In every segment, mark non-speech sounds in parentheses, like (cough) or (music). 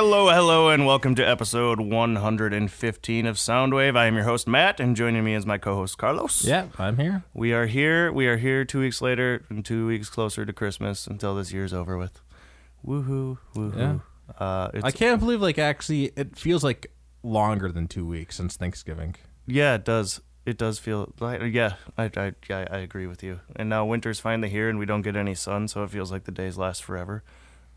Hello, hello, and welcome to episode 115 of Soundwave. I am your host, Matt, and joining me is my co host, Carlos. Yeah, I'm here. We are here. We are here two weeks later and two weeks closer to Christmas until this year's over with. Woohoo, woohoo. Uh, it's, I can't believe like actually it feels like longer than two weeks since Thanksgiving. yeah, it does. It does feel like, yeah, I, I, yeah, I agree with you. And now winter's finally here and we don't get any sun, so it feels like the days last forever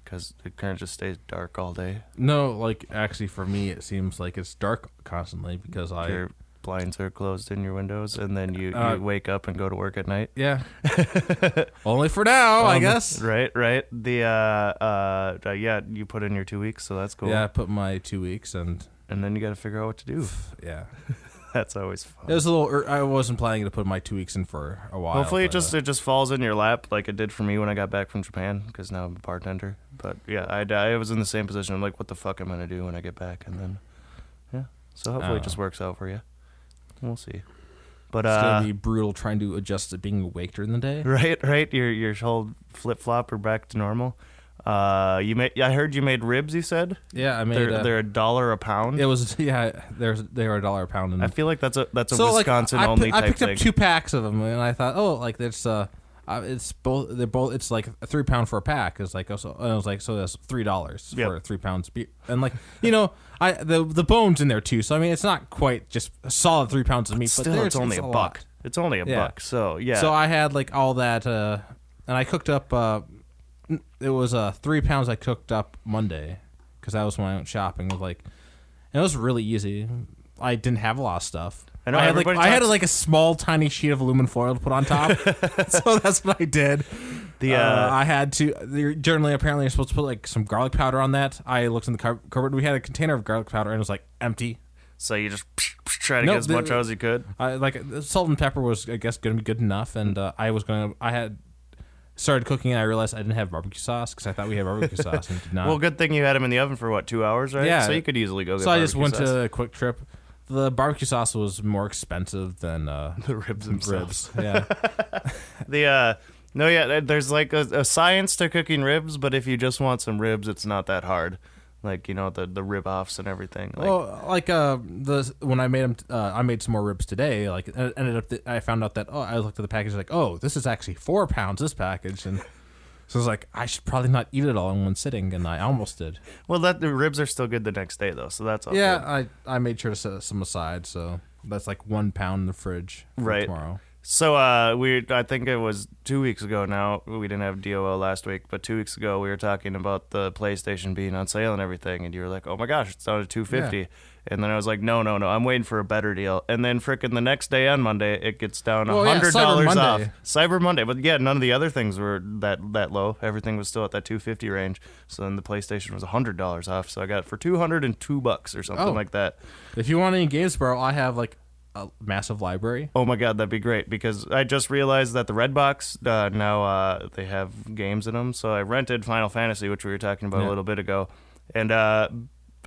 because it kind of just stays dark all day. No, like actually for me it seems like it's dark constantly because I Your blinds are closed in your windows, and then you, Uh, you wake up and go to work at night. yeah. (laughs) Only for now, I Um, guess. Right, right. The uh, uh, uh, yeah, you put in your two weeks, so that's cool. Yeah, I put my two weeks and and then you got to figure out what to do. yeah. (laughs) (laughs) That's always fun. It was a little. er, I wasn't planning to put my two weeks in for a while. Hopefully, it but, just uh, it just falls in your lap like it did for me when I got back from Japan because now I'm a bartender. But yeah, I, I was in the same position. I'm like, what the fuck am I gonna do when I get back? And then yeah, so hopefully it Oh. just works out for you. We'll see. But it's uh, gonna be brutal trying to adjust to being awake during the day. (laughs) right, right, your your whole flip flop are back to normal. Uh, you made. I heard you made ribs. You said Yeah, I made. they're uh, they're a dollar a pound. it was (laughs) yeah. There's they were a dollar a pound. And I feel like that's a that's a so Wisconsin like, I, only pi- I picked thing. up two packs of them, and I thought, oh, like it's uh, uh, it's both they're both it's like a three pound for a pack. It's like oh, so and I was like, so that's three dollars Yep. for three pounds beer, and like you know, I the the bones in there too. So I mean, it's not quite just a solid three pounds of meat, but Still, there's it's only a lot. buck. It's only a Yeah. buck. So yeah. So I had like all that, uh, and I cooked up. Uh, it was uh three pounds. I cooked up Monday because that was when I went shopping. It was like, and it was really easy. I didn't have a lot of stuff. I know, had like everybody I had like a small tiny sheet of aluminum foil to put on top, (laughs) (laughs) so that's what I did. the Uh, uh, I had to. Generally, apparently, you're supposed to put like some garlic powder on that. I looked in the car- cupboard. We had a container of garlic powder, and it was like empty. so you just try to No, get as the- much out as you could. I like salt and pepper was I guess going to be good enough, and uh, I was going to. I had started cooking, and I realized I didn't have barbecue sauce because I thought we had barbecue (laughs) sauce and did not. Well, good thing you had them in the oven for what two hours, right? Yeah. So you could easily go. Get so I just went barbecue to a Kwik Trip. The barbecue sauce was more expensive than uh, (laughs) the ribs themselves. ribs. (laughs) Yeah, The uh, no, yeah. There's like a, a science to cooking ribs, but if you just want some ribs, it's not that hard. Like you know the the rib offs and everything. Like, well, like uh, the when I made them, uh, I made some more ribs today. Like it ended up, that I found out that oh, I looked at the package like oh, this is actually four pounds. This package and. (laughs) So I was like, I should probably not eat it all in one sitting, and I almost did. well, that the ribs are still good the next day though, so that's all. Yeah, good. I I made sure to set some aside, so that's like one pound in the fridge for Right. tomorrow. So uh, we I think it was two weeks ago now. We didn't have DOL last week, but two weeks ago we were talking about the PlayStation being on sale and everything, and you were like, "Oh my gosh, it's down to two fifty. Yeah. And then I was like, "No, no, no, I'm waiting for a better deal." And then frickin' the next day on Monday, it gets down Well, hundred dollars off. Cyber Monday, but yeah, none of the other things were that that low. Everything was still at that two fifty range. So then the PlayStation was hundred dollars off. So I got it for two hundred and two bucks or something Oh. like that. If you want any games, bro, I have like a massive library. Oh my god, that'd be great because I just realized that the Redbox uh, now uh, they have games in them. So I rented Final Fantasy, which we were talking about a little bit ago, and uh,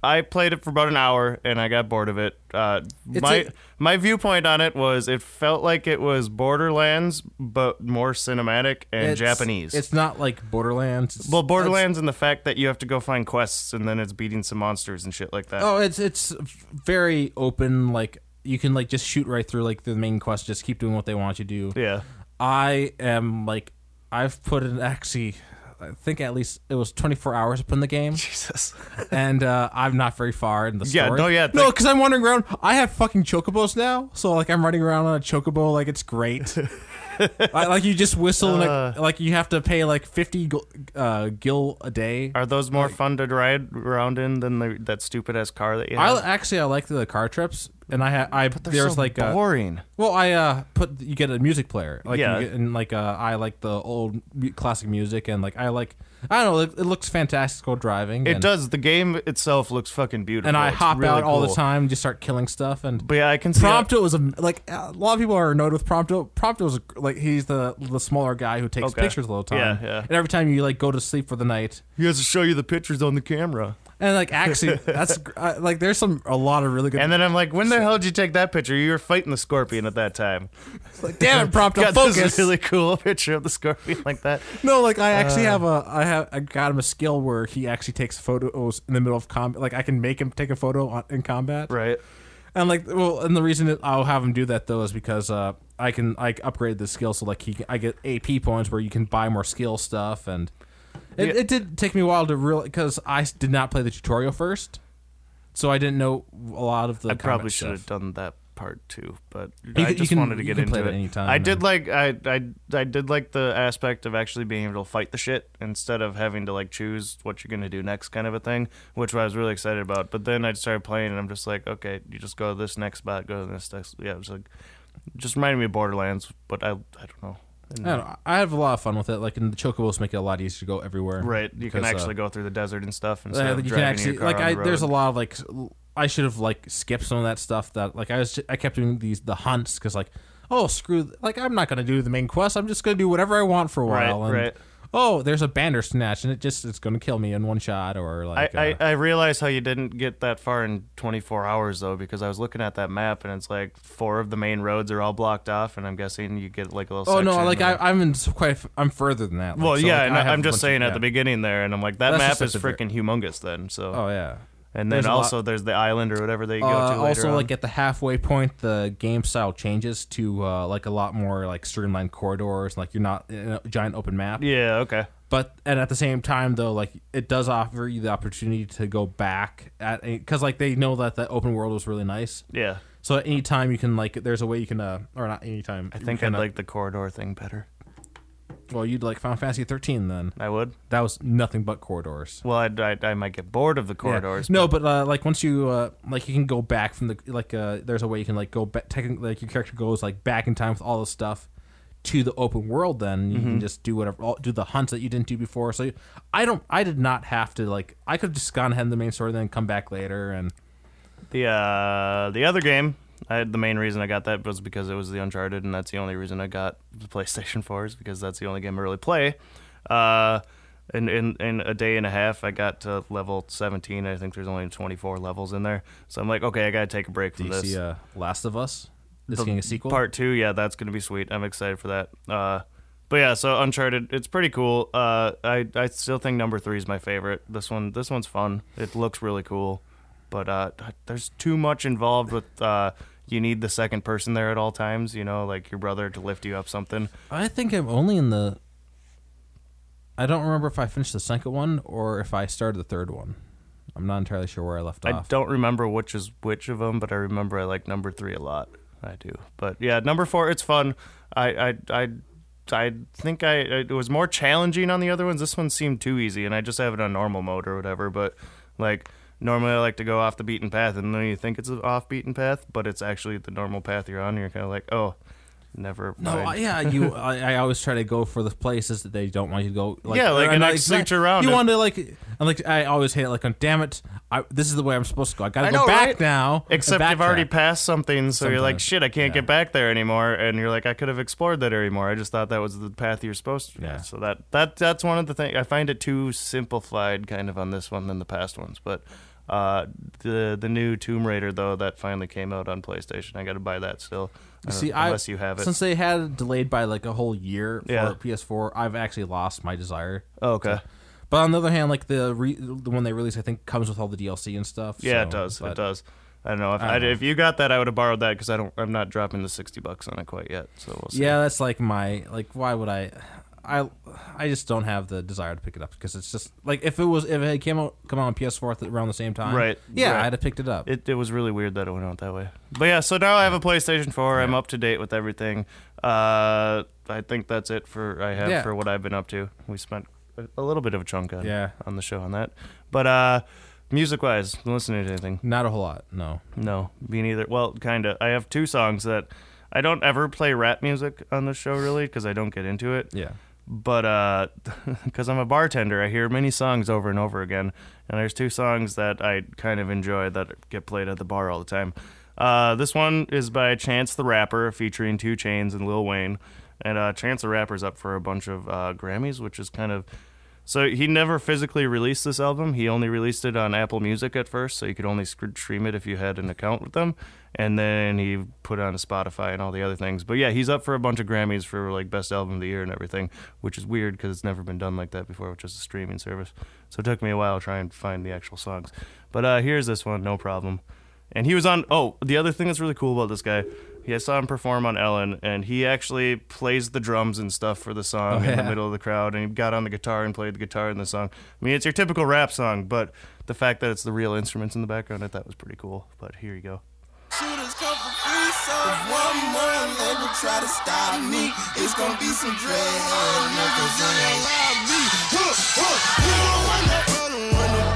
I played it for about an hour and I got bored of it. Uh, my a- my viewpoint on it was it felt like it was Borderlands but more cinematic and It's- Japanese. It's not like Borderlands. It's- well, Borderlands and the fact that you have to go find quests and then it's beating some monsters and shit like that. Oh, it's it's very open. Like you can like just shoot right through like the main quest. Just keep doing what they want you to do. Yeah. I am like I've put in actually. I think at least it was 24 hours put in the game, Jesus. (laughs) and uh, I'm not very far in the story. Yeah, no, yeah, no, because I'm wandering around. I have fucking chocobos now, so like I'm running around on a chocobo, like it's great. (laughs) (laughs) I, like you just whistle, Uh. it, like you have to pay like 50 gil- uh, gil a day. Are those more fun to ride around in than the, that stupid ass car that you I have? actually I like the car trips, and I ha- I there's so like a, boring. well I uh put you get a music player like Yeah. you get, and like uh I like the old classic music and like I like I don't know it, it looks fantastical driving. It and, does. The game itself looks fucking beautiful. and I It's hop really out all the time, just start killing stuff and. But yeah, I can see. Prompto was a like a lot of people are annoyed with Prompto. Prompto's like he's the the smaller guy who takes Okay. pictures all the time. Yeah, yeah. And every time you like go to sleep for the night, he has to show you the pictures on the camera. And like actually, that's uh, like there's some a lot of really good. And then I'm like, when the hell did you take that picture? You were fighting the scorpion at that time. (laughs) like, damn it, prompt (laughs) Got focus. this really cool (laughs) picture of the scorpion like that. No, like I Uh. actually have a I have I got him a skill where he actually takes photos in the middle of combat. Like I can make him take a photo on, in combat. Right. And like, well, and the reason that I'll have him do that though is because uh, I can like upgrade the skill, so like he, I get AP points where you can buy more skill stuff, and it, it did take me a while to really because I s- did not play the tutorial first, so I didn't know a lot of the. I probably combat should have stuff. done that part too, but You I can- you just can- wanted to you get can play into it it. anytime I did and- like I, I I did like the aspect of actually being able to fight the shit instead of having to like choose what you're gonna do next kind of a thing, which I was really excited about. But then I started playing and I'm just like, okay, you just go to this next spot, go to this next. Yeah, it was like just reminded me of Borderlands, but I I don't know. And- I, don't know, I have a lot of fun with it. Like, and the chocobos make it a lot easier to go everywhere. Right, you can because, uh, actually go through the desert and stuff instead Uh, of you can driving actually your car like on I the there's a lot of like I should have like skipped some of that stuff that like I was I kept doing these the hunts because like oh screw like I'm not gonna do the main quest I'm just gonna do whatever I want for a Right, while and right. Oh there's a bandersnatch and it just it's gonna kill me in one shot or like I, uh, I realized how you didn't get that far in 24 hours though because I was looking at that map and it's like four of the main roads are all blocked off and I'm guessing you get like a little oh no like I I'm in quite I'm further than that like, well so, yeah like, and I I I'm just bunch of- saying at yeah. the beginning there and I'm like that That's map is freaking humongous then so. Oh yeah and there's then lot- also there's the island or whatever they go Uh, to later also, on. like at the halfway point, the game style changes to uh, like a lot more like streamlined corridors. Like you're not in a giant open map. yeah okay but and at the same time though like it does offer you the opportunity to go back at because like they know that the open world was really nice yeah so at any time you can like there's a way you can uh or not anytime I think I'd like the corridor thing better well you'd like Final Fantasy 13 then. I would. That was nothing but corridors. Well I'd, I'd, I might get bored of the corridors no but uh, like once you uh like you can go back from the like uh there's a way you can like go back technically like your character goes like back in time with all the stuff to the open world then. You Mm-hmm. can just do whatever all, do the hunts that you didn't do before. So i don't i did not have to like i could have just gone ahead in the main story then come back later and The uh, the other game, I the main reason I got that was because it was the Uncharted, and that's the only reason I got the (laughs) PlayStation 4 is because that's the only game I really play. Uh, in, in in a day and a half, I got to level 17. I think there's only 24 levels in there, so I'm like, okay, I gotta take a break do from you this. see uh last of us this The getting a sequel Part two, yeah, that's gonna be sweet. I'm excited for that. Uh, but yeah, so Uncharted, it's pretty cool. Uh, I I still think number three is my favorite. This one, this one's fun. It looks really cool, but uh, there's too much involved with. Uh, you need the second person there at all times. You know, like your brother to lift you up something. i think i'm only in the i don't remember if i finished the second one or if i started the third one i'm not entirely sure where i left I off I don't remember which is which of them, but I remember I like number three a lot. I do, but yeah, number four, it's fun. I I I. I think I it was more challenging on the other ones. This one seemed too easy, and I just have it on normal mode or whatever. But like normally, I like to go off the beaten path, and then you think it's an off beaten path, but it's actually the normal path you're on. You're kind of like, oh, never. No, mind. I- yeah, you. (laughs) I, I always try to go for the places that they don't want you to go. Like, Yeah, like and an I- exit around You it. want to like, and like I always hate it. Like, oh, damn it, I, this is the way I'm supposed to go. I gotta I go know, back right? now. Except you've already passed something, so you're like, shit, I can't yeah. get back there anymore. And you're like, I could have explored that area more. I just thought that was the path you're supposed to. Yeah. So that that that's one of the things I find it too simplified, kind of on this one than the past ones. But uh, the the new Tomb Raider though that finally came out on PlayStation, I got to buy that still. I See, I unless you have it. since they had it delayed by like a whole year for Yeah. PS4. I've actually lost my desire. oh, okay. But on the other hand, like the re- the one they released, I think comes with all the DLC and stuff. Yeah, it so- does. but- It does. I don't know if I I don't know. if you got that, I would have borrowed that because I don't. I'm not dropping the sixty bucks on it quite yet. So we'll see. Yeah, that's like my like. Why would I? I I just don't have the desire to pick it up because it's just like if it was if it had came out come out on PS4 at the- around the same time, Right, Yeah, right. I'd have picked it up. It it was really weird that it went out that way. But yeah, so now I have a PlayStation 4. I'm up to date with everything. Uh, I think that's it for I have Yeah. for what I've been up to. We spent a, a little bit of a chunk on Yeah. on the show on that. But uh, music wise, listening to anything? Not a whole lot. No. No, me neither. Well, kind of. I have two songs that I don't ever play rap music on the show really because I don't get into it Yeah. But uh (laughs) because i'm a bartender i hear many songs over and over again and there's two songs that i kind of enjoy that get played at the bar all the time. Uh this one is by chance the rapper featuring 2 Chainz and lil wayne and uh chance the rapper's up for a bunch of uh grammys which is kind of So he never physically released this album. He only released it on Apple Music at first, so you could only stream it if you had an account with them. And then he put it on Spotify and all the other things. But yeah, he's up for a bunch of Grammys for like best album of the year and everything, which is weird because it's never been done like that before, which is a streaming service. So it took me a while trying to try and find the actual songs. But uh, here's this one, no problem. And he was on. Oh, the other thing that's really cool about this guy, I saw him perform on Ellen, and he actually plays the drums and stuff for the song Oh, in the middle of the crowd, and he got on the guitar and played the guitar in the song. I mean, it's your typical rap song, but the fact that it's the real instruments in the background, I thought was pretty cool. But here you go. Shooters come for free, so one more label try to stop me, it's gonna be some dread niggas in your lobby. Huh, huh. You don't want no problem when I'm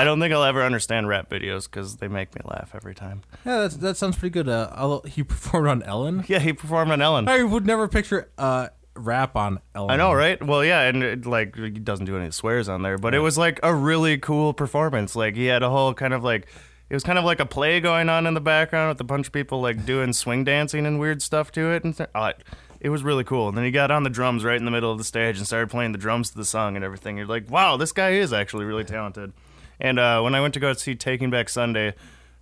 I don't think I'll ever understand rap videos because they make me laugh every time. Yeah, that's, that sounds pretty good. Uh, he (laughs) performed on Ellen. Yeah, he performed on Ellen. I would never picture uh, rap on Ellen. I know, right? Well, yeah, and it, like he doesn't do any swears on there, but it was like a really cool performance. Like he had a whole kind of like it was kind of like a play going on in the background with a bunch of people like doing swing dancing and weird stuff to it, and th- oh, it, it was really cool. And then he got on the drums right in the middle of the stage and started playing the drums to the song and everything. You're like, wow, this guy is actually really talented. And uh, when I went to go see Taking Back Sunday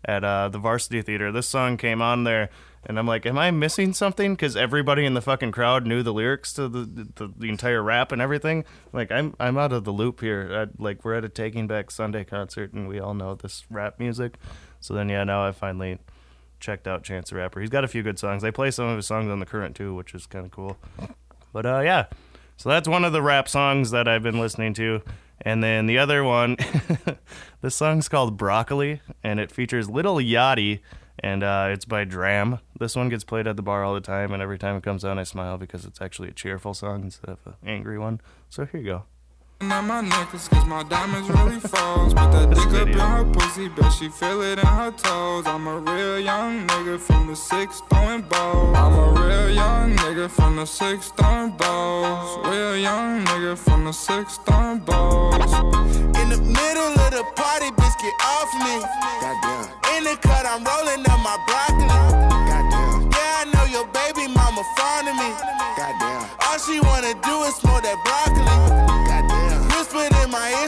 at uh, the Varsity Theater, this song came on there, and I'm like, am I missing something? Because everybody in the fucking crowd knew the lyrics to the, the the entire rap and everything. Like, I'm I'm out of the loop here. I, like, we're at a Taking Back Sunday concert, and we all know this rap music. So then, yeah, now I finally checked out Chance the Rapper. He's got a few good songs. They play some of his songs on the current too, which is kind of cool. But uh, yeah, so that's one of the rap songs that I've been listening to. And then the other one, (laughs) this song's called Broccoli, and it features Little Yachty, and uh, it's by Dram. This one gets played at the bar all the time, and every time it comes on, I smile because it's actually a cheerful song instead of an angry one. So here you go. On my necklace cause my diamonds really falls. Put that dick up in video. her pussy, bet she feel it in her toes. I'm a real young nigga from the six throwing balls. I'm a real young nigga from the six throwing balls. Real young nigga from the six throwing balls. In the middle of the party, bitch, get off me. Goddamn. In the cut, I'm rolling up my broccoli. Goddamn. Yeah, I know your baby mama fond of me. Goddamn. All she wanna do is smoke that broccoli.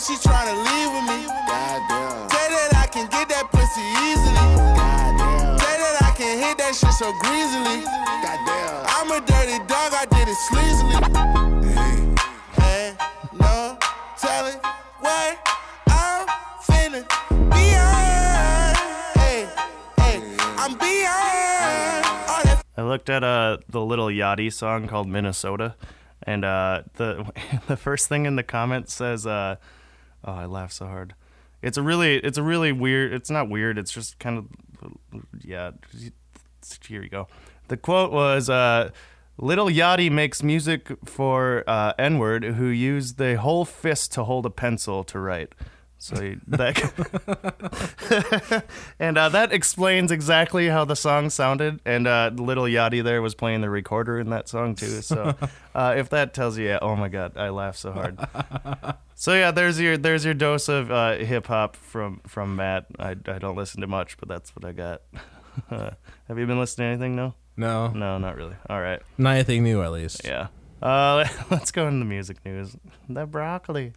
Goddamn. Whispered in she tryna leave with me. Goddamn. Say that I can get that pussy easily. Goddamn. Say that I can hit that shit so greasily. Goddamn. I'm a dirty dog, I did it sleazily. Hey, no telling what I'm finna be. Hey, hey, I'm beyond I looked at uh the little Yachty song called Minnesota, and uh the (laughs) the first thing in the comments says uh oh I laugh so hard. It's a really it's a really weird. It's not weird. It's just kind of yeah. Here you go. The quote was uh. Little Yachty makes music for uh, N-word who use the whole fist to hold a pencil to write. So that (laughs) and uh, that explains exactly how the song sounded. And uh, Little Yachty there was playing the recorder in that song too. So (laughs) uh, if that tells you, yeah, oh my god, I laugh so hard. So yeah, there's your there's your dose of uh, hip hop from from Matt. I I don't listen to much, but that's what I got. (laughs) Have you been listening to anything? No, No, no, not really. All right, not anything new at least. yeah. Uh, (laughs) let's go into the music news. The broccoli.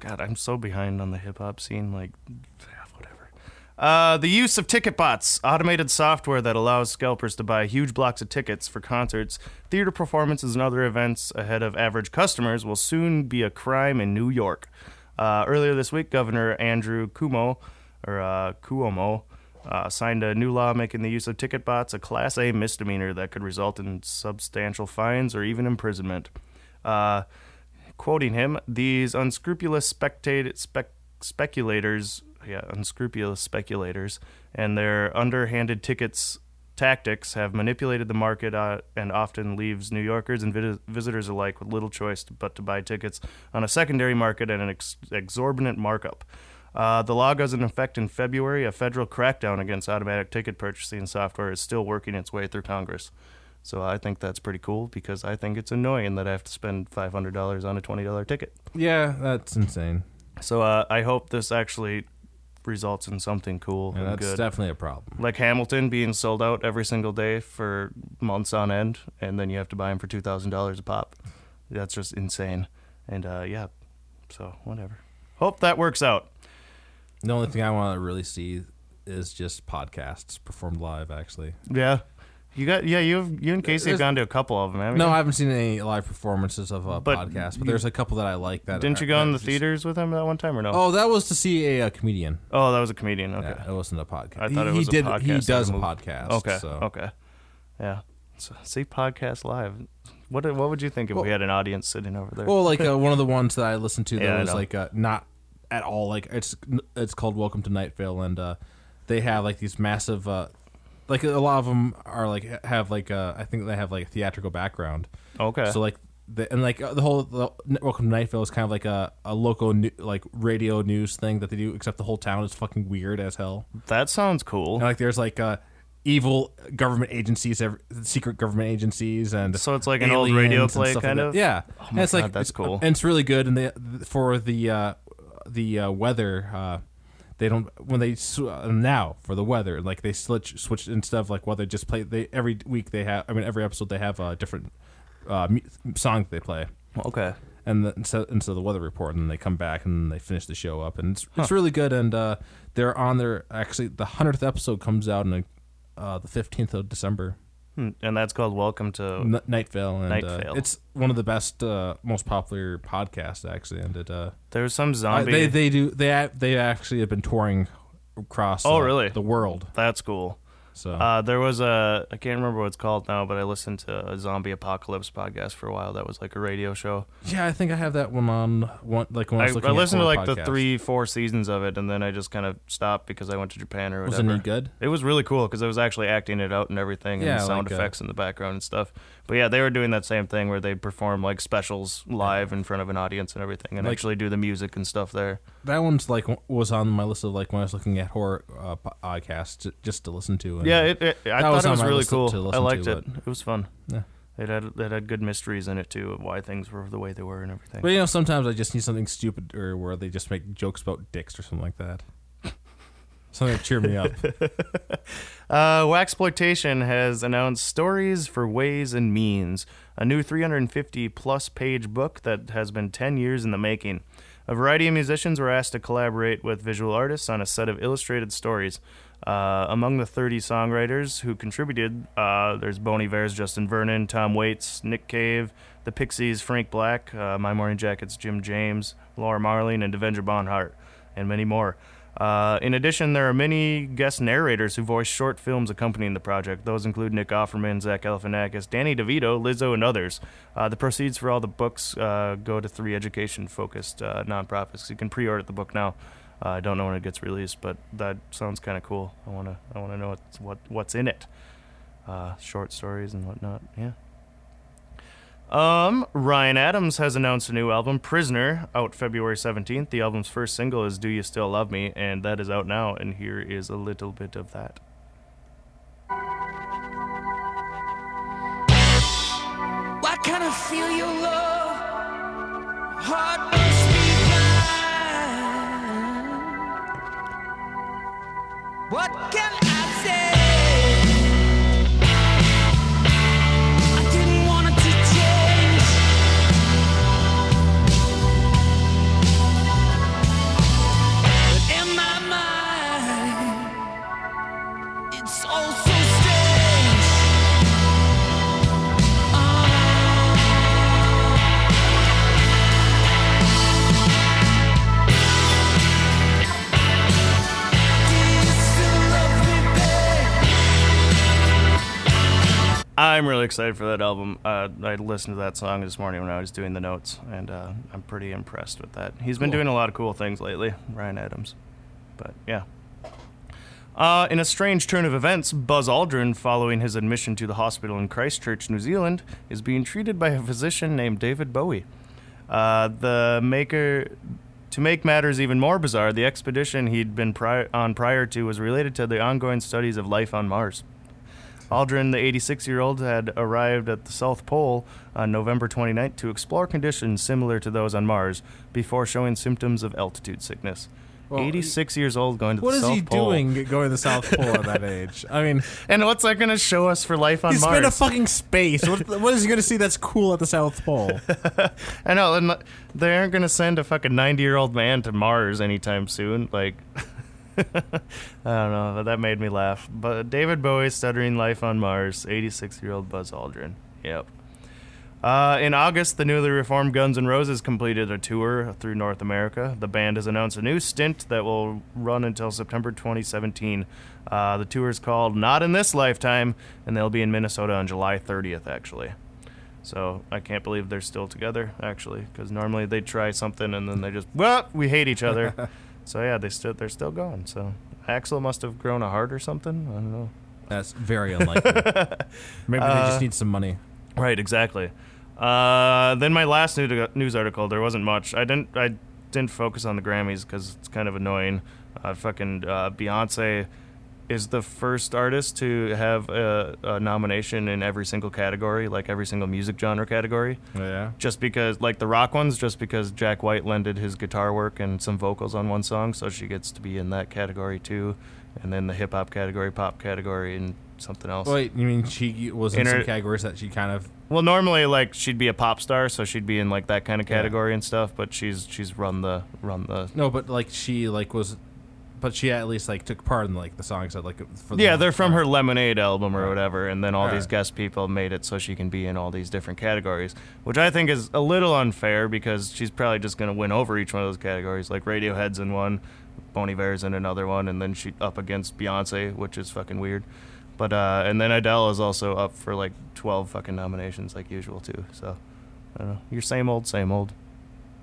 God, I'm so behind on the hip hop scene. Like. Uh, the use of ticket bots, automated software that allows scalpers to buy huge blocks of tickets for concerts, theater performances, and other events ahead of average customers, will soon be a crime in New York. Uh, earlier this week, Governor Andrew Cuomo, or uh, Cuomo, uh, signed a new law making the use of ticket bots a Class A misdemeanor that could result in substantial fines or even imprisonment. Uh, quoting him, these unscrupulous spectate, spec, speculators, yeah, unscrupulous speculators, and their underhanded tickets tactics have manipulated the market uh, and often leaves New Yorkers and vid- visitors alike with little choice but to buy tickets on a secondary market at an ex- exorbitant markup. Uh, the law goes into effect in February. A federal crackdown against automatic ticket purchasing software is still working its way through Congress. So I think that's pretty cool because I think it's annoying that I have to spend $500 on a $20 ticket. Yeah, that's insane. So uh, I hope this actually results in something cool Yeah, and that's good. definitely a problem. like Hamilton being sold out every single day for months on end, and then you have to buy them for two thousand dollars a pop. That's just insane. And uh, yeah, so whatever. Hope that works out. The only thing I want to really see is just podcasts performed live. Actually, Yeah, you got yeah. You have you and Casey have There's- gone to a couple of them. Haven't no, you? I haven't seen any live performances of a But podcasts, but there's a couple that I like. That Didn't you go in the just- theaters with him that one time or no? Oh, that was to see a, uh comedian. Oh, that was a comedian. Okay. Yeah, it wasn't a podcast. I thought he, it was he a did. podcast. He does a podcast. Okay. So. Okay. Yeah. So, see podcast live. What what would you think if we had an audience sitting over there? Well, like uh, (laughs) one of the ones that I listened to that Yeah, I was know. like uh, not at all like it's it's called Welcome to Night Vale, and uh, they have like these massive uh, like a lot of them are like have like uh, I think they have like a theatrical background. okay. So like the and like uh, the whole the Welcome to Night Vale is kind of like a a local new, like radio news thing that they do, except the whole town is fucking weird as hell. that sounds cool. And like there's like uh evil government agencies, secret government agencies, and So it's like an old radio play kind like of? Yeah, my and it's God, like that's cool. and it's really good. And they for the uh, the uh, weather. They don't when they sw- uh, now for the weather like they switch switch instead of like they just play they every week they have I mean every episode they have a different uh, song that they play okay. and the, instead, instead of the weather report, and then they come back and they finish the show up, and it's, it's really good. And uh, they're on their actually the hundredth episode comes out on uh, the fifteenth of December, And that's called Welcome to. N- Night Vale, and Night uh, Vale. it's one of the best, uh, most popular podcasts actually. And it uh, There's some zombie. they they do they they actually have been touring across Oh, uh, really? the world. that's cool. So Uh, there was a I can't remember what it's called now, but I listened to a zombie apocalypse podcast for a while. That was like a radio show. yeah, I think I have that one on one like when I I, was I listened to like the three, four seasons of it, and then I just kind of stopped because I went to Japan or whatever. Was it good? It was really cool because I was actually acting it out and everything, and Yeah, sound like, uh, effects in the background and stuff. But yeah, they were doing that same thing where they perform like specials live in front of an audience and everything, and Like- actually do the music and stuff there. That one's like was on my list of like when I was looking at horror uh, po- podcasts j- just to listen to. And, Yeah, it, it, I That thought was it on was my really list to- cool. to I listen liked to, it. It was fun. Yeah. It had it had good mysteries in it too of why things were the way they were and everything. But you know, sometimes I just need something stupid or where they just make jokes about dicks or something like that. Something to cheer me up. (laughs) Uh, Waxploitation has announced Stories for Ways and Means, a new 350 plus page book that has been 10 years in the making. A variety of musicians were asked to collaborate with visual artists on a set of illustrated stories. Uh, among the 30 songwriters who contributed, uh, there's Bon Iver's Justin Vernon, Tom Waits, Nick Cave, The Pixies, Frank Black, uh, My Morning Jacket's Jim James, Laura Marling, and Devendra Banhart, and many more. Uh, in addition, there are many guest narrators who voice short films accompanying the project. Those include Nick Offerman, Zach Galifianakis, Danny DeVito, Lizzo, and others. Uh, the proceeds for all the books uh, go to three education-focused uh, nonprofits. You can pre-order the book now. Uh, I don't know when it gets released, but that sounds kind of cool. I wanna, I wanna know what's, what what's in it. Uh, short stories and whatnot. Yeah. Um, Ryan Adams has announced a new album, Prisoner, out February 17th. The album's first single is Do You Still Love Me, and that is out now, and here is a little bit of that. Why can't I feel your love? Heart must be blind. What can I'm really excited for that album. Uh, I listened to that song this morning when I was doing the notes, and uh, I'm pretty impressed with that. He's been doing a lot of cool things lately, Ryan Adams. But yeah. Uh, in a strange turn of events, Buzz Aldrin, following his admission to the hospital in Christchurch, New Zealand, is being treated by a physician named David Bowie. Uh, the maker, to make matters even more bizarre, the expedition he'd been pri- on prior to was related to the ongoing studies of life on Mars. Aldrin, the 86 year old, had arrived at the South Pole on November 29th to explore conditions similar to those on Mars before showing symptoms of altitude sickness. Well, 86 years old going to What the is South he Pole. doing going to the South Pole at that (laughs) age? I mean, And what's that going to show us for life on he's Mars? been to fucking space. What, (laughs) what is he going to see that's cool at the South Pole? (laughs) I know, and they aren't going to send a fucking 90 year old man to Mars anytime soon. Like, (laughs) I don't know, but that made me laugh. But David Bowie stuttering life on Mars, 86 year old Buzz Aldrin. Yep. Uh, in August, the newly reformed Guns N' Roses completed a tour through North America. The band has announced a new stint that will run until September 2017. Uh, the tour is called Not in This Lifetime, and they'll be in Minnesota on July 30th, actually. So I can't believe they're still together, actually, because normally they try something and then they just, well, we hate each other. (laughs) so yeah, they still they're still going. So Axl must have grown a heart or something. I don't know. That's very unlikely. (laughs) Maybe they just need some money. Right, exactly. Uh, then my last new- news article, there wasn't much. I didn't I didn't focus on the Grammys because it's kind of annoying. Uh, fucking uh, Beyonce is the first artist to have a, a nomination in every single category, like every single music genre category. Oh, yeah. Just because, like the rock ones, just because Jack White lended his guitar work and some vocals on one song, so she gets to be in that category too. And then the hip hop category, pop category, and something else. Wait, you mean she was in Inter- some categories that she kind of Well, normally like she'd be a pop star, so she'd be in like that kind of Yeah. category and stuff. But she's she's run the run the. no, but like she like was, but she at least like took part in like the songs that like for the Yeah, they're from her. Lemonade album or whatever, and then all these Right. guest people made it so she can be in all these different categories, which I think is a little unfair because she's probably just gonna win over each one of those categories. Like Radiohead's in one, Bon Iver's in another one, and then she up against Beyonce, which is fucking weird. But uh, and then Adele is also up for like twelve fucking nominations like usual too. So I don't know. You're same old, same old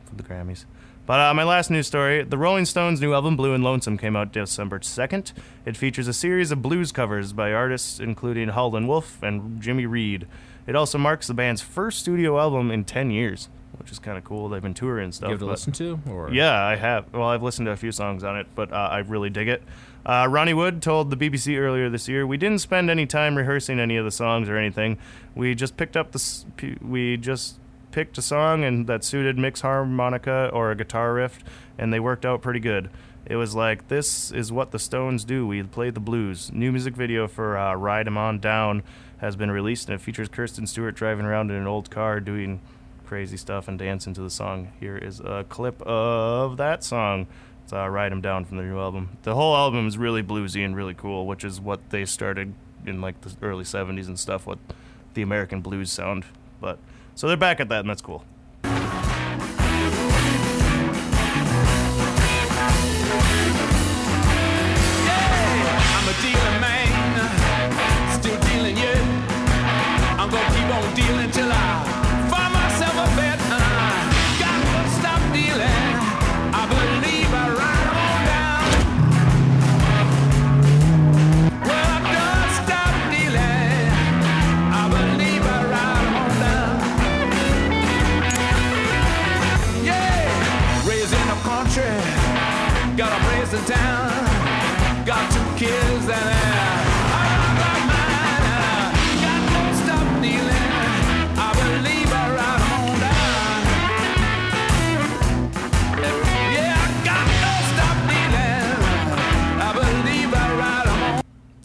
for the Grammys. But uh, my last news story the Rolling Stones' new album, Blue and Lonesome, came out December 2nd. It features a series of blues covers by artists including Howlin' Wolf and Jimmy Reed. It also marks the band's first studio album in 10 years, which is kind of cool. They've been touring and stuff. You have to listen to or yeah, I have. Well, I've listened to a few songs on it, but uh, I really dig it. Uh, Ronnie Wood told the BBC earlier this year, "We didn't spend any time rehearsing any of the songs or anything. We just picked up the s- p- we just picked a song and that suited mix harmonica or a guitar riff, and they worked out pretty good. It was like this is what the Stones do. We play the blues. New music video for uh, "Ride 'Em On Down" has been released, and it features Kristen Stewart driving around in an old car doing." crazy stuff and dancing to the song. Here is a clip of that song. It's uh, Ride 'em Down from the new album. The whole album is really bluesy and really cool, which is what they started in like the early 70s and stuff What the American blues sound. But so they're back at that and that's cool.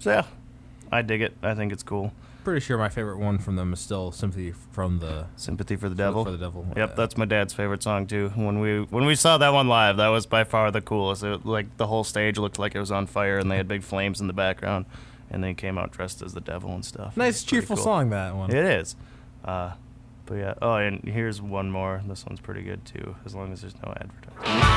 So yeah, I dig it. I think it's cool. Pretty sure my favorite one from them is still "Sympathy from the Sympathy for the Devil. for the Devil. Yep, that's my dad's favorite song too. When we when we saw that one live, that was by far the coolest. It, like the whole stage looked like it was on fire, and they had big flames in the background, and they came out dressed as the devil and stuff. Nice cheerful cool. song that one. It is. Uh, but yeah. Oh, and here's one more. This one's pretty good too, as long as there's no advertising.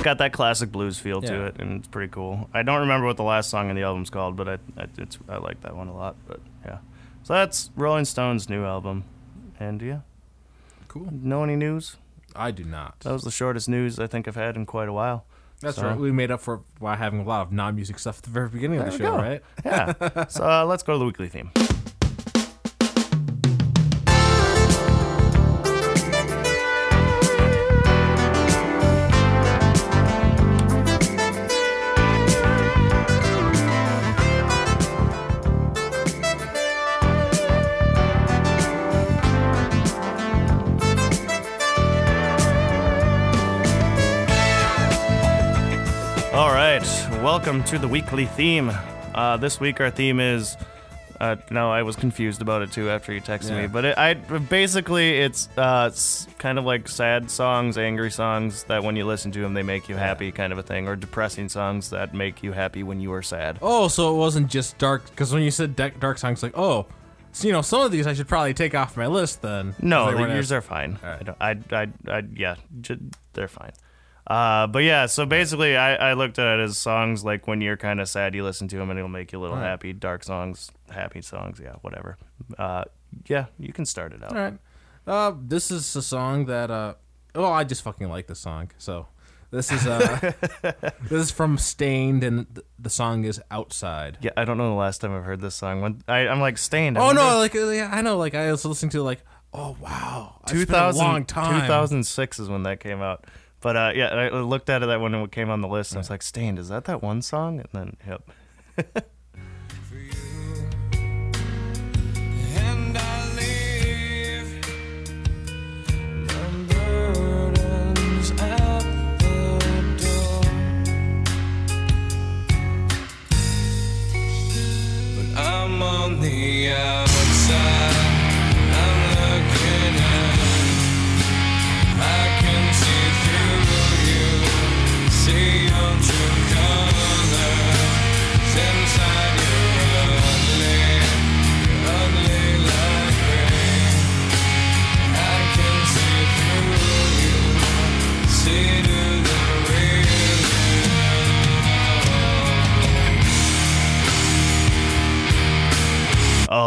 It's got that classic blues feel to Yeah. it, and it's pretty cool. I don't remember what the last song on the album's called, but I I, it's, I like that one a lot. But yeah, so that's Rolling Stones' new album, and yeah, Cool. know any news? I do not. That was the shortest news I think I've had in quite a while. That's so- right. We made up for it by having a lot of non-music stuff at the very beginning of the show, right? Yeah. (laughs) so uh, let's go to the weekly theme. Welcome to the weekly theme. Uh, this week our theme is. Uh, no, I was confused about it too after you texted Yeah. me. But it, I basically it's uh, s- kind of like sad songs, angry songs that when you listen to them they make you happy, kind of a thing, or depressing songs that make you happy when you are sad. Oh, so it wasn't just dark? Because when you said dark, dark songs, like, oh, so you know, some of these I should probably take off my list then. No, the yours as- are fine. Right. I, don't, I, I, I, yeah, j- they're fine. Uh, but yeah, so basically, I, I looked at it as songs like when you're kind of sad, you listen to them and it'll make you a little All right. happy. Dark songs, happy songs, yeah, whatever. Uh, yeah, you can start it out. All right. Uh, this is a song that uh, oh, I just fucking like this song. So this is uh, (laughs) this is from Staind, and th- the song is Outside. Yeah, I don't know the last time I've heard this song. When I, I'm like Staind. I Oh wonder- no, like uh, yeah, I know, like I was listening to like, oh wow, it's been a 2000 long time. 2006 is when that came out. But uh, yeah, I looked at it that when it came on the list, and I was like, "Staind, is that that one song?" And then, yep. (laughs) And I leave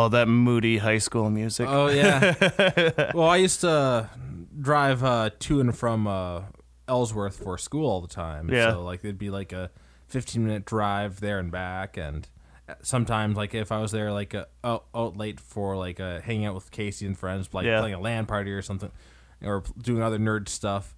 Oh, that moody high school music. Oh yeah. (laughs) well, I used to drive uh, to and from uh, Ellsworth for school all the time. Yeah. So like it'd be like a 15 minute drive there and back, and sometimes like if I was there like uh, out, out late for like uh, hanging out with Casey and friends, like Yeah. playing a LAN party or something, or doing other nerd stuff.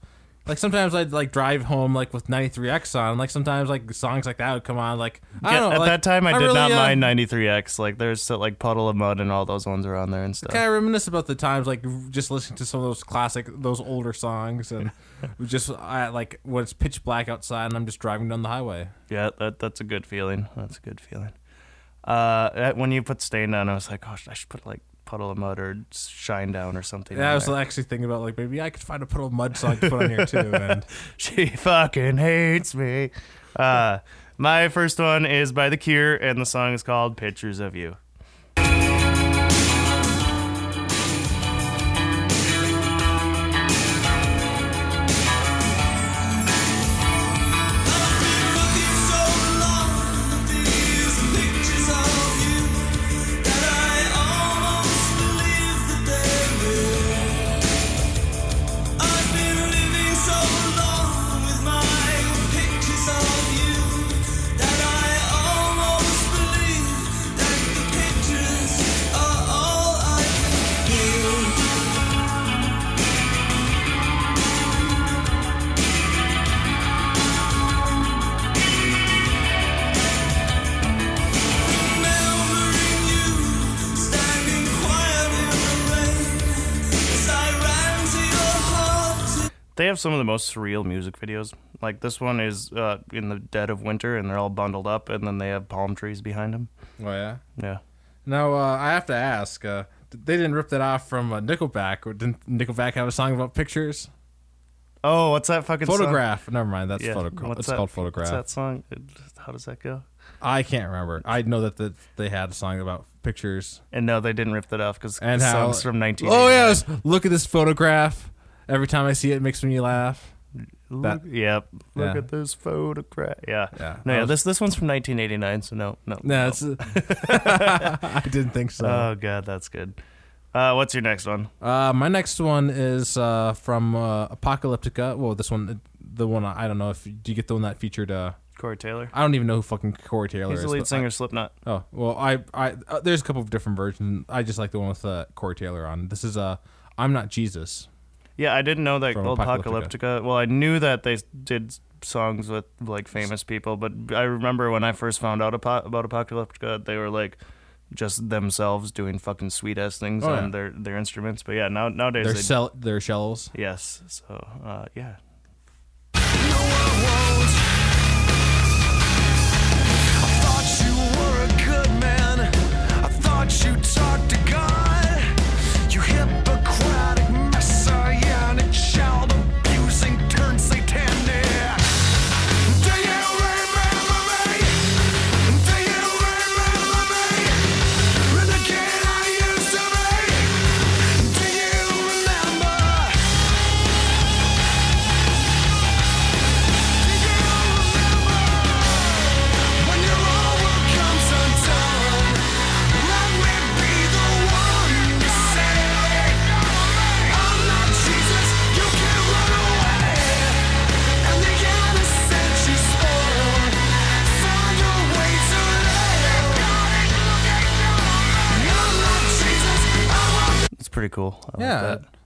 Like sometimes I'd like drive home like with 93X on. Like sometimes like songs like that would come on. Like I don't know. at like, that time, I did really, not uh, mind 93X. Like, there's still, like Puddle of Mudd and all those ones are on there and stuff. kind of reminisce about the times like just listening to some of those classic those older songs and (laughs) just I, like when it's pitch black outside and i'm just driving down the highway Yeah, that that's a good feeling. That's a good feeling. Uh, when you put Stain on, I was like, gosh, I should put like Puddle of Mudd or Shinedown or something. yeah i was there. actually thinking about like maybe i could find a Puddle of Mudd song to put on here too (laughs) and she fucking hates me. Uh, my first one is by The Cure, and the song is called "Pictures of You." Have some of the most surreal music videos. Like this one is uh, in the dead of winter, and they're all bundled up, and then they have palm trees behind them. oh yeah Yeah. now uh, i have to ask uh, they didn't rip that off from uh, nickelback or didn't nickelback have a song about pictures Oh, what's that fucking song? photograph never mind that's Yeah. photograph What's it's that- called photograph What's that song? How does that go? i can't remember i know that the, they had a song about pictures And no, they didn't rip that off because the how song's from 19. oh was, look at this photograph every time i see it, it makes me laugh Look, yep. Look Yeah. at this photograph. Yeah. Yeah. No, I yeah. was- This this one's from 1989, so no, no. No, it's, (laughs) (laughs) I didn't think so. Oh god, that's good. Uh, what's your next one? Uh, my next one is uh, from uh, Apocalyptica. Well, this one, the one I don't know if do you get the one that featured. Uh, Corey Taylor. I don't even know who fucking Corey Taylor He's is. the lead but singer, of Slipknot. oh well, I I uh, there's a couple of different versions. I just like the one with uh, Corey Taylor on. This is uh, I'm not Jesus. Yeah, I didn't know that From old Apocalyptica. Apocalyptica. Well, I knew that they did songs with like famous people, but I remember when I first found out about Apocalyptica, they were like just themselves doing fucking sweet ass things Oh, on yeah. their their instruments. But yeah, now nowadays They're they sell their shells. yes. So uh, yeah,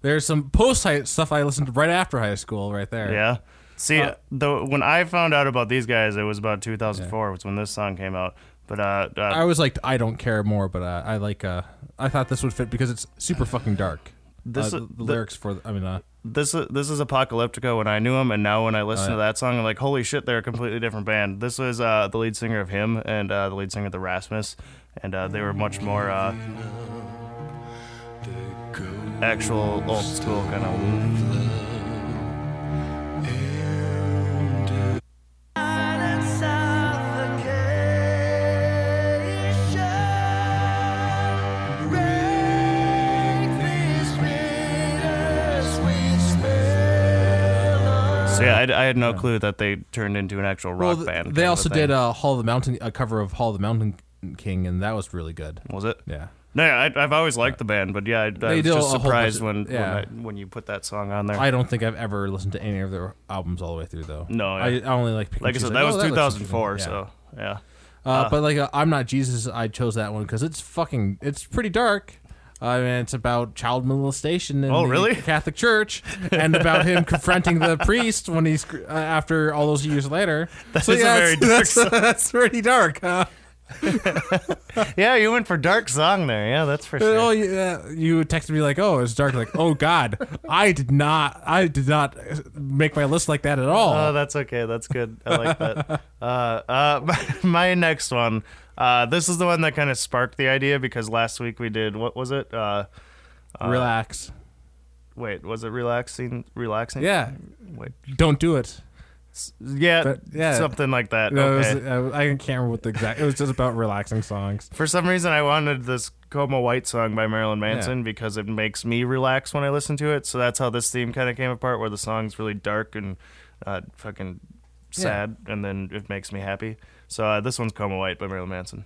there's some post high stuff I listened to right after high school, right there. Yeah. See, Uh, the when I found out about these guys, it was about 2004. Was when this song came out. But uh, uh I was like, I don't care more, but uh, I like. Uh, I thought this would fit because it's super fucking dark. (sighs) This uh, the, the lyrics for, I mean, uh, this is this is Apocalyptica when I knew him, and now when I listen Oh, yeah. to that song, I'm like, holy shit, they're a completely different band. This was uh, the lead singer of HIM and uh, the lead singer of the Rasmus, and uh, they were much more uh, actual old school kind of. So yeah, I, I had no clue that they turned into an actual rock well, band. they a also did uh, Hall of the Mountain, a cover of Hall of the Mountain King, and that was really good. Was it? Yeah. No, yeah, I, I've always liked the band, but yeah, I, I was just surprised when of- yeah. when, I, when you put that song on there. I don't think I've ever listened to any of their albums all the way through, though. No, I, yeah. I only like. like I said, like, that was oh, 2004, interesting. Yeah. so yeah. Uh, but like, uh, I'm not Jesus. I chose that one because it's fucking. It's pretty dark. I mean, it's about child molestation in Oh, the really? Catholic Church, and about him confronting the (laughs) priest when he's uh, after all those years later. That is a very (laughs) dark that's, that's pretty dark. Huh? (laughs) Yeah, you went for dark song there. Yeah, that's for sure. Oh, yeah. You texted me like, "Oh, it's dark." Like, oh God, I did not. I did not make my list like that at all. Oh, that's okay. That's good. I like that. (laughs) uh, uh, (laughs) my, next one. Uh, this is the one that kind of sparked the idea because last week we did what was it? Uh, Relax. wait, was it relaxing? Relaxing? Yeah. Wait. Don't do it. Yeah. But, yeah. Something like that. No, it okay. was, uh, I can't remember what the exact. It was just about relaxing songs. For some reason, I wanted this Coma White song by Marilyn Manson because it makes me relax when I listen to it. So that's how this theme kind of came apart, where the song's really dark and uh, fucking sad, and then it makes me happy. So uh, this one's Coma White by Marilyn Manson.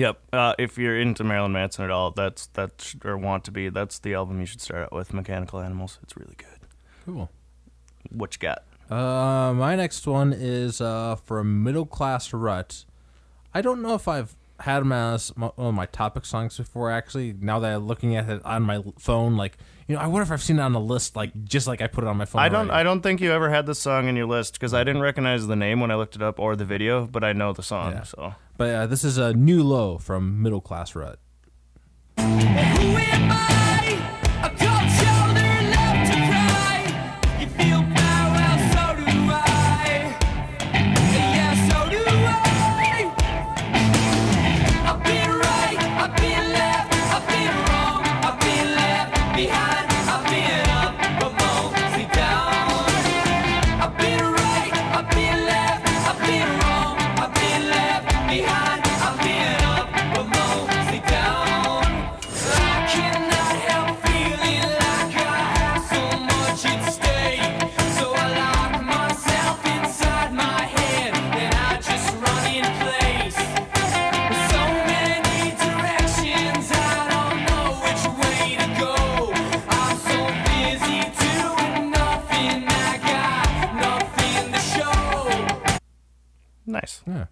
Yep. Uh, if you're into Marilyn Manson at all, that's that's or want to be, that's the album you should start out with. Mechanical Animals. It's really good. Cool. What you got? Uh, my next one is uh, from Middle Class Rut. I don't know if I've had them as my, one of my topic songs before. Actually, now that I'm looking at it on my phone, like you know, I wonder if I've seen it on a list, like just like I put it on my phone. I don't. already. I don't think you ever had this song in your list because I didn't recognize the name when I looked it up or the video, but I know the song. Yeah. So But uh, this is a new low from Middle Class Rut. Nice. Yeah.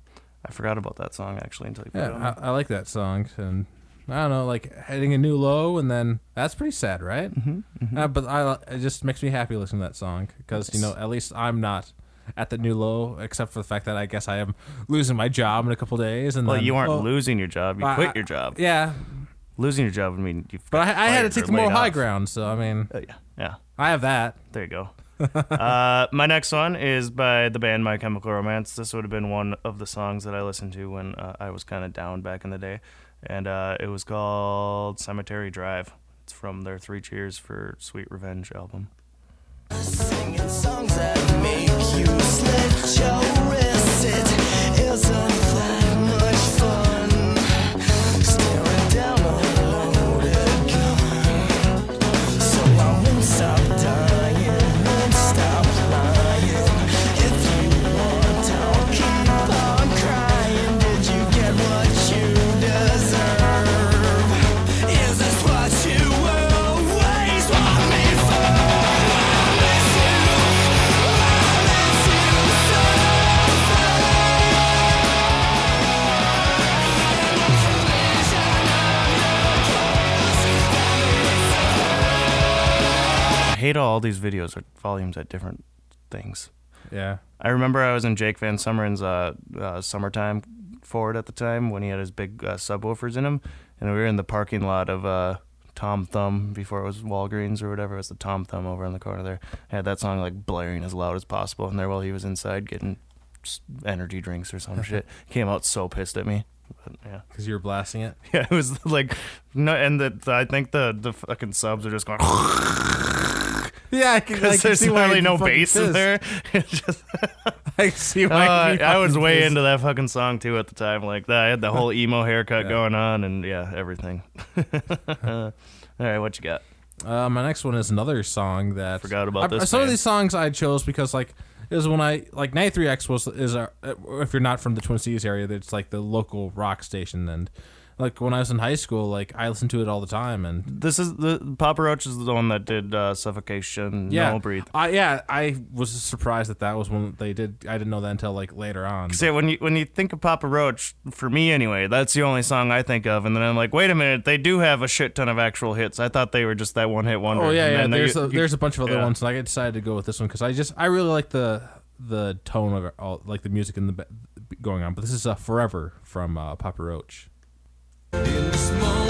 I forgot about that song actually until you put it on. Yeah, I, I like that song, and I don't know, like hitting a new low, and then that's pretty sad, right? Mm-hmm, Uh, but I, it just makes me happy listening to that song because you know at least I'm not at the new low, except for the fact that I guess I am losing my job in a couple days, and well, then, you aren't well, losing your job. You I- quit your job. Yeah, Losing your job would mean you. but I, I had to take the moral laid high off. ground, so I mean, Uh, yeah, yeah. I have that. There you go. (laughs) uh, my next one is by the band My Chemical Romance. This would have been one of the songs that I listened to when uh, I was kind of down back in the day, and uh, it was called Cemetery Drive. It's from their Three Cheers for Sweet Revenge album. I hate how all these videos are volumes at different things. Yeah, I remember I was in Jake Van Summeren's uh, uh, summertime Ford at the time when he had his big uh, subwoofers in him, and we were in the parking lot of uh, Tom Thumb before it was Walgreens or whatever. It was the Tom Thumb over in the corner there. I had that song like blaring as loud as possible, and there while he was inside getting energy drinks or some (laughs) shit, came out so pissed at me. But, yeah, because you were blasting it. (laughs) yeah, it was like no, and the, I think the the fucking subs are just going. (laughs) Yeah, I can, Because there's really no bass in there. (laughs) (laughs) Just, I see Uh, why. you'd I was way pissed. into that fucking song too at the time. Like that, I had the whole emo haircut going on, and yeah, everything. (laughs) All right, what you got? Uh, my next one is another song that Forgot about I- this Some of these songs I chose because like is when I like 93X was is our if you're not from the Twin Cities area, it's like the local rock station and like when I was in high school, like I listened to it all the time and This is the Papa Roach is the one that did uh, "Suffocation." yeah, No breathe. I yeah I was surprised that that was when they did. I didn't know that until like later on. See, when you when you think of Papa Roach, for me anyway, that's the only song I think of, and then I'm like, wait a minute, they do have a shit ton of actual hits. I thought they were just that one hit wonder. Oh yeah, And yeah. then There's you- a, you- there's a bunch of other yeah. ones, and I decided to go with this one because I just I really like the the tone of it, all, like the music and the going on. But this is uh, "Forever" from uh, Papa Roach. In this moment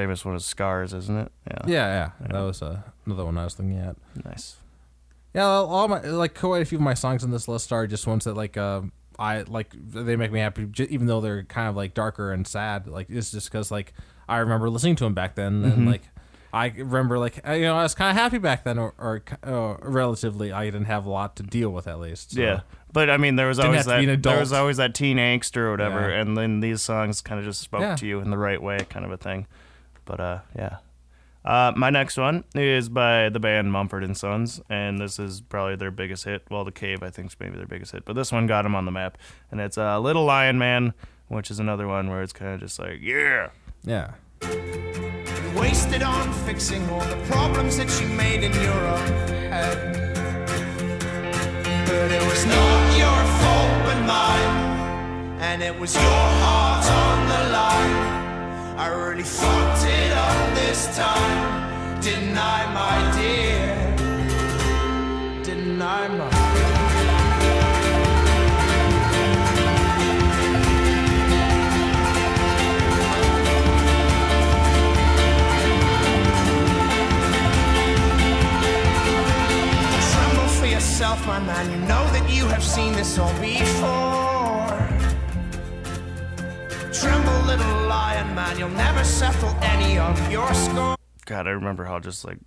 famous one is "Scars," isn't it? Yeah. Yeah, yeah, that was uh, another one I was looking at. Nice. Yeah, all my like quite a few of my songs on this list are just ones that like um I like they make me happy, even though they're kind of like darker and sad. Like it's just because like I remember listening to them back then, Mm-hmm. and like I remember like you know I was kind of happy back then, or, or uh, relatively I didn't have a lot to deal with at least. so. Yeah. But I mean, there was Didn't always that there was always that teen angst or whatever, Yeah. and then these songs kind of just spoke Yeah. to you in the right way, kind of a thing. But uh, yeah. Uh, my next one is by the band Mumford and Sons, and this is probably their biggest hit. Well, The Cave, I think, is maybe their biggest hit, but this one got them on the map, and it's uh, Little Lion Man, which is another one where it's kind of just like, yeah, yeah. wasted on fixing all the problems that you made in your own head. But it was not your fault but mine, and it was your heart on the line. I really fucked it up this time, I, my dear? I, my Tremble for yourself, my man. You know that you have seen this all before. Tremble, little lion man. You'll never settle any of your score. God, I remember how just like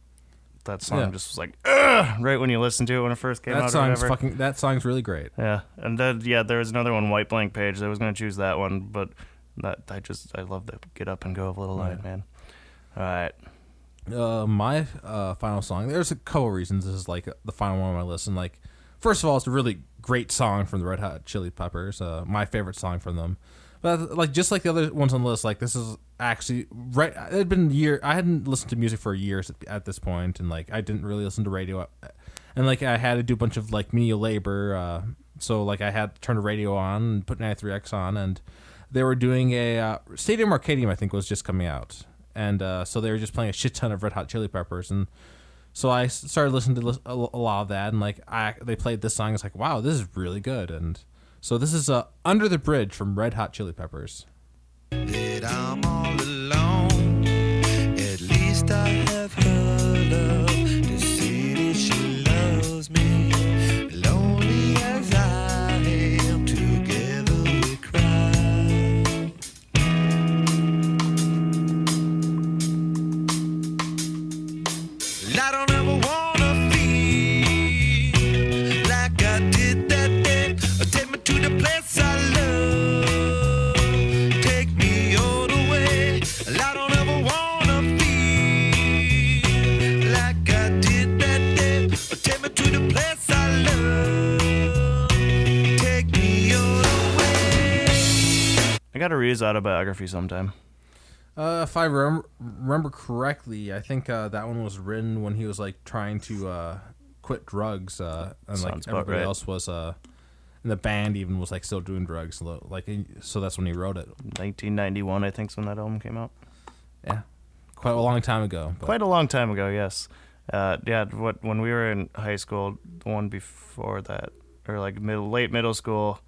that song Yeah. just was like, Ugh! right when you listened to it when it first came out. That or song's whatever. fucking. That song's really great. Yeah, and then yeah, there was another one, White Blank Page. I was gonna choose that one, but that I just I love the Get Up and Go of Little Lion Man. All right, Uh, my uh, final song. There's a couple reasons this is like the final one on my list. And like, first of all, it's a really great song from the Red Hot Chili Peppers. Uh, my favorite song from them. But like, just like the other ones on the list, like this is actually right. It had been a year. I hadn't listened to music for years at, at this point, and like I didn't really listen to radio. And like I had to do a bunch of like menial labor. Uh, so like I had to turn the radio on and put 93X on, and they were doing a uh, Stadium Arcadium. I think was just coming out, and uh, so they were just playing a shit ton of Red Hot Chili Peppers, and so I started listening to a lot of that, and like I they played this song. It's like wow, this is really good, and so this is uh, Under the Bridge from Red Hot Chili Peppers. that I'm all alone. At least I have I gotta read his autobiography sometime. Uh, if I rem- remember correctly, I think uh, that one was written when he was like trying to uh, quit drugs, uh, and like Sounds everybody right. else was uh, in the band even was like still doing drugs. so, Like so, that's when he wrote it. 1991, I think, is when that album came out. Yeah, quite a long time ago. but- Quite a long time ago, yes. Uh, yeah, what when we were in high school, the one before that, or like middle, late middle school,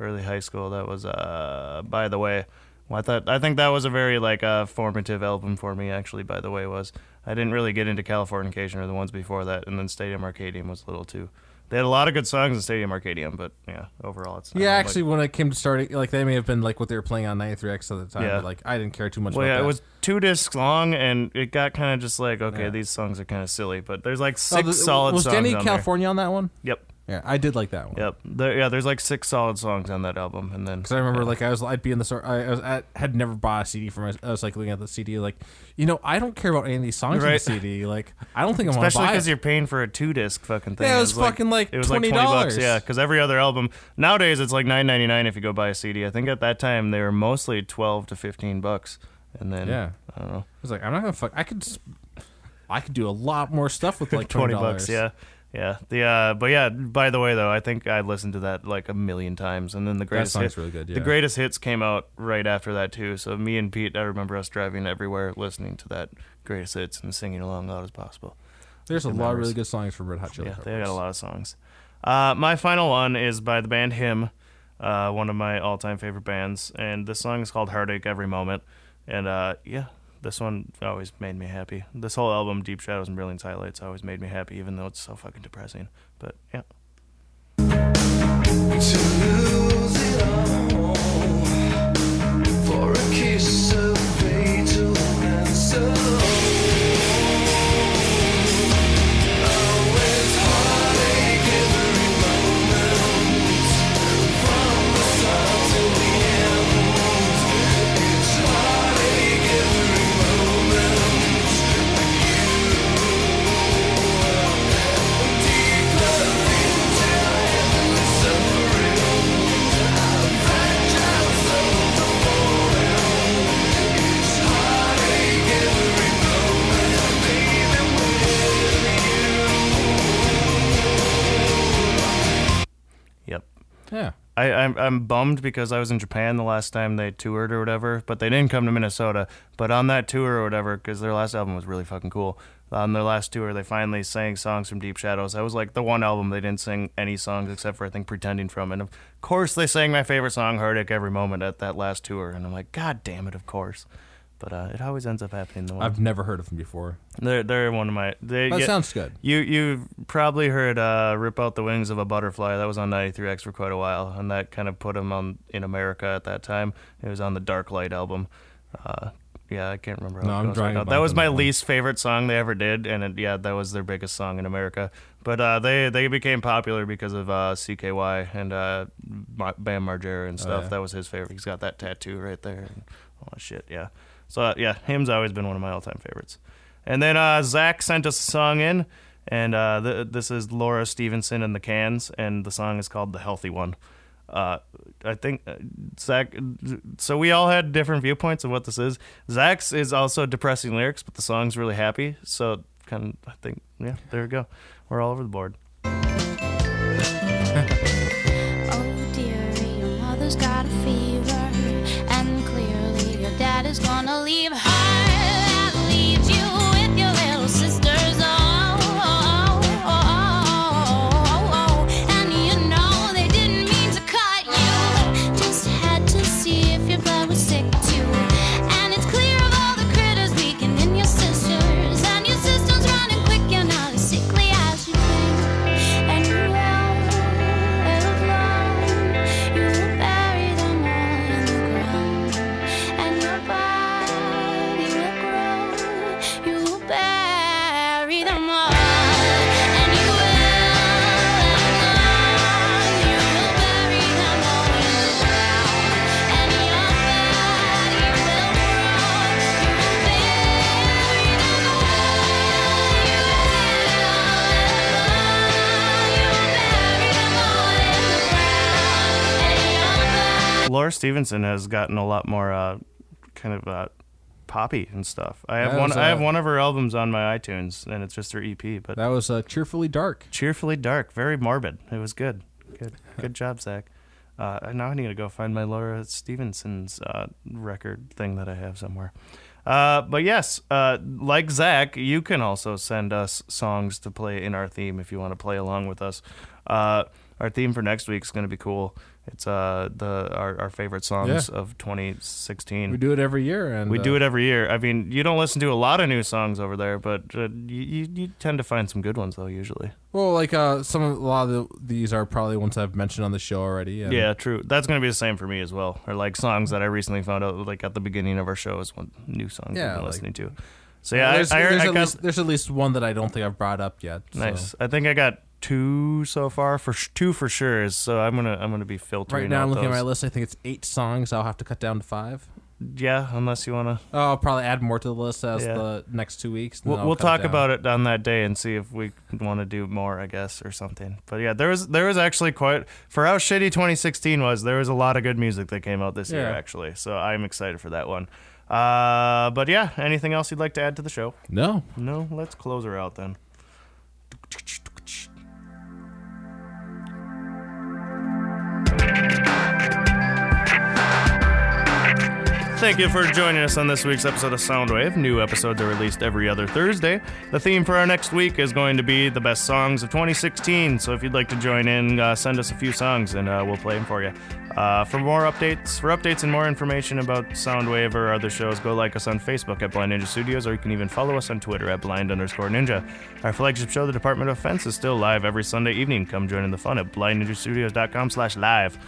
early high school, that was uh. By the way, well, I thought I think that was a very like uh, formative album for me. Actually, by the way, was I didn't really get into Californication or the ones before that, and then Stadium Arcadium was a little too. They had a lot of good songs in Stadium Arcadium, but yeah, overall it's. Yeah, actually, when it came to starting, like they may have been like what they were playing on 93X at the time, Yeah. but like I didn't care too much Well, about yeah, that. it was two discs long, and it got kind of just like, okay, Yeah. these songs are kind of silly, but there's like Oh, six the- solid Was songs Dani California on that one? Yep, Yeah, I did like that one. yep. There, yeah, there's like six solid songs on that album, and then Because I remember, yeah. like, I was, I'd be in the store. I, I was at, had never bought a CD for my. I was like looking at the CD, like, you know, I don't care about any of these songs on Right. the CD. Like, I don't think I'm especially because you're paying for a two disc fucking thing. Yeah, it was fucking, like, it was like twenty bucks. $20. Yeah, because every other album nowadays it's like nine ninety nine if you go buy a CD. I think at that time they were mostly twelve to fifteen bucks, and then Yeah. I don't know, I was like, I'm not gonna fuck. I could, I could do a lot more stuff with like twenty (laughs) twenty bucks. Yeah. Yeah, the uh, but yeah. By the way, though, I think I listened to that like a million times, and then the greatest song's hits, really good. Yeah. the greatest hits came out right after that too. So me and Pete, I remember us driving everywhere, listening to that greatest hits and singing along loud as possible. There's a lot of really good songs from Red Hot Chili yeah, Peppers. they got a lot of songs. Uh, my final one is by the band HIM, uh, one of my all-time favorite bands, and this song is called "Heartache Every Moment." And uh, yeah, this one always made me happy. This whole album, Deep Shadows and Brilliant Highlights, always made me happy, even though it's so fucking depressing. But yeah. I, I'm I'm bummed because I was in Japan the last time they toured or whatever, but they didn't come to Minnesota. But on that tour or whatever, because their last album was really fucking cool. On their last tour, they finally sang songs from Deep Shadows. That was like the one album they didn't sing any songs except for I think Pretending from. And of course, they sang my favorite song, Heartache, every moment at that last tour. And I'm like, God damn it, of course. But uh, it always ends up happening. The one. I've never heard of them before. They're they're one of my. They That yeah, sounds good. You you probably heard uh, "Rip Out the Wings of a Butterfly." That was on 93X for quite a while, and that kind of put them on in America at that time. It was on the Dark Light album. Uh, yeah, I can't remember. How No, it I'm goes drawing right a now. blank That was my that least favorite song they ever did, and it, yeah, that was their biggest song in America. But uh, they they became popular because of uh, CKY and uh, Bam Margera and stuff. yeah. That was his favorite. He's got that tattoo right there. And all that shit. Yeah. So uh, yeah, HIM's always been one of my all-time favorites. And then uh, Zach sent us a song in, and uh, th- this is Laura Stevenson and the Cans, and the song is called "The Healthy One." Uh, I think uh, Zach. So we all had different viewpoints of what this is. Zach's is also depressing lyrics, but the song's really happy. So kind of, I think, yeah, there we go. We're all over the board. Laura Stevenson has gotten a lot more uh, kind of uh, poppy and stuff. I have That one. was, I have uh, one of her albums on my iTunes, and it's just her EP. But That was uh, cheerfully dark. cheerfully dark, very morbid. It was good. Good. Good job, Zach. Uh, now I need to go find my Laura Stevenson's uh, record thing that I have somewhere. Uh, but yes, uh, like Zach, you can also send us songs to play in our theme if you want to play along with us. Uh, our theme for next week is going to be cool. It's uh, the our, our favorite songs Yeah. of 2016. We do it every year, and We uh, do it every year. I mean, you don't listen to a lot of new songs over there, but uh, you, you tend to find some good ones though. Usually. Well, like uh, some of a lot of the, these are probably ones I've mentioned on the show already. and- Yeah, true. That's going to be the same for me as well. Or like songs that I recently found out, like at the beginning of our show, is one new songs Yeah, I've been like- listening to. So yeah, there's, I, I, there's I at got, least, there's at least one that I don't think I've brought up yet. so. nice. I think I got two so far for sh- two for sure. So I'm gonna I'm gonna be filtering Right now, out I'm looking those. at my list. I think it's eight songs. I'll have to cut down to five. Yeah, unless you wanna. Oh, I'll probably add more to the list as Yeah. the next two weeks. We'll, we'll talk down. about it on that day and see if we want to do more, I guess, or something. But yeah, there was there was actually quite for how shitty 2016 was. There was a lot of good music that came out this year, actually. So I'm excited for that one. Uh, but yeah, anything else you'd like to add to the show? No, No, let's close her out then. Thank you for joining us on this week's episode of Soundwave. New episodes are released every other Thursday. The theme for our next week is going to be the best songs of 2016. So if you'd like to join in, uh, send us a few songs and uh, we'll play them for you. Uh, for more updates, for updates and more information about Soundwave or other shows, go like us on Facebook at Blind Ninja Studios, or you can even follow us on Twitter at Blind underscore Ninja. Our flagship show, The Department of Offense, is still live every Sunday evening. Come join in the fun at blindninjastudios.com slash live.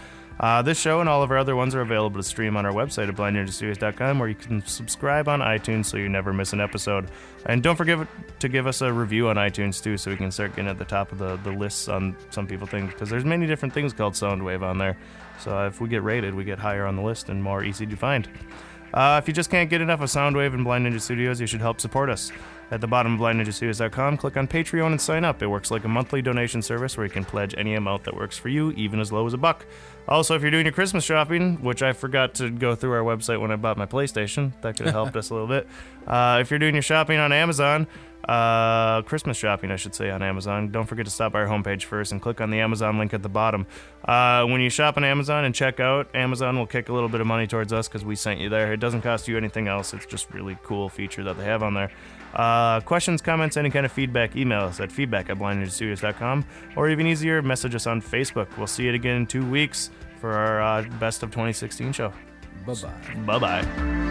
Uh, this show and all of our other ones are available to stream on our website at blindninjastudios.com, where you can subscribe on iTunes so you never miss an episode. And don't forget to give us a review on iTunes too, so we can start getting at the top of the, the lists on some people think because there's many different things called Soundwave on there. So if we get rated, we get higher on the list and more easy to find. Uh, if you just can't get enough of Soundwave and Blind Ninja Studios, you should help support us. At the bottom of blindninjastudios.com, click on Patreon and sign up. It works like a monthly donation service where you can pledge any amount that works for you, even as low as a buck. Also, if you're doing your Christmas shopping, which I forgot to go through our website when I bought my PlayStation, that could have helped (laughs) us a little bit. Uh, if you're doing your shopping on Amazon, uh, Christmas shopping, I should say, on Amazon. Don't forget to stop by our homepage first and click on the Amazon link at the bottom. Uh, when you shop on Amazon and check out, Amazon will kick a little bit of money towards us because we sent you there. It doesn't cost you anything else. It's just really cool feature that they have on there. Uh, questions, comments, any kind of feedback, email us at feedback at blindninjastudios.com or even easier, message us on Facebook. We'll see you again in two weeks for our uh, best of 2016 show. Bye bye. Bye bye.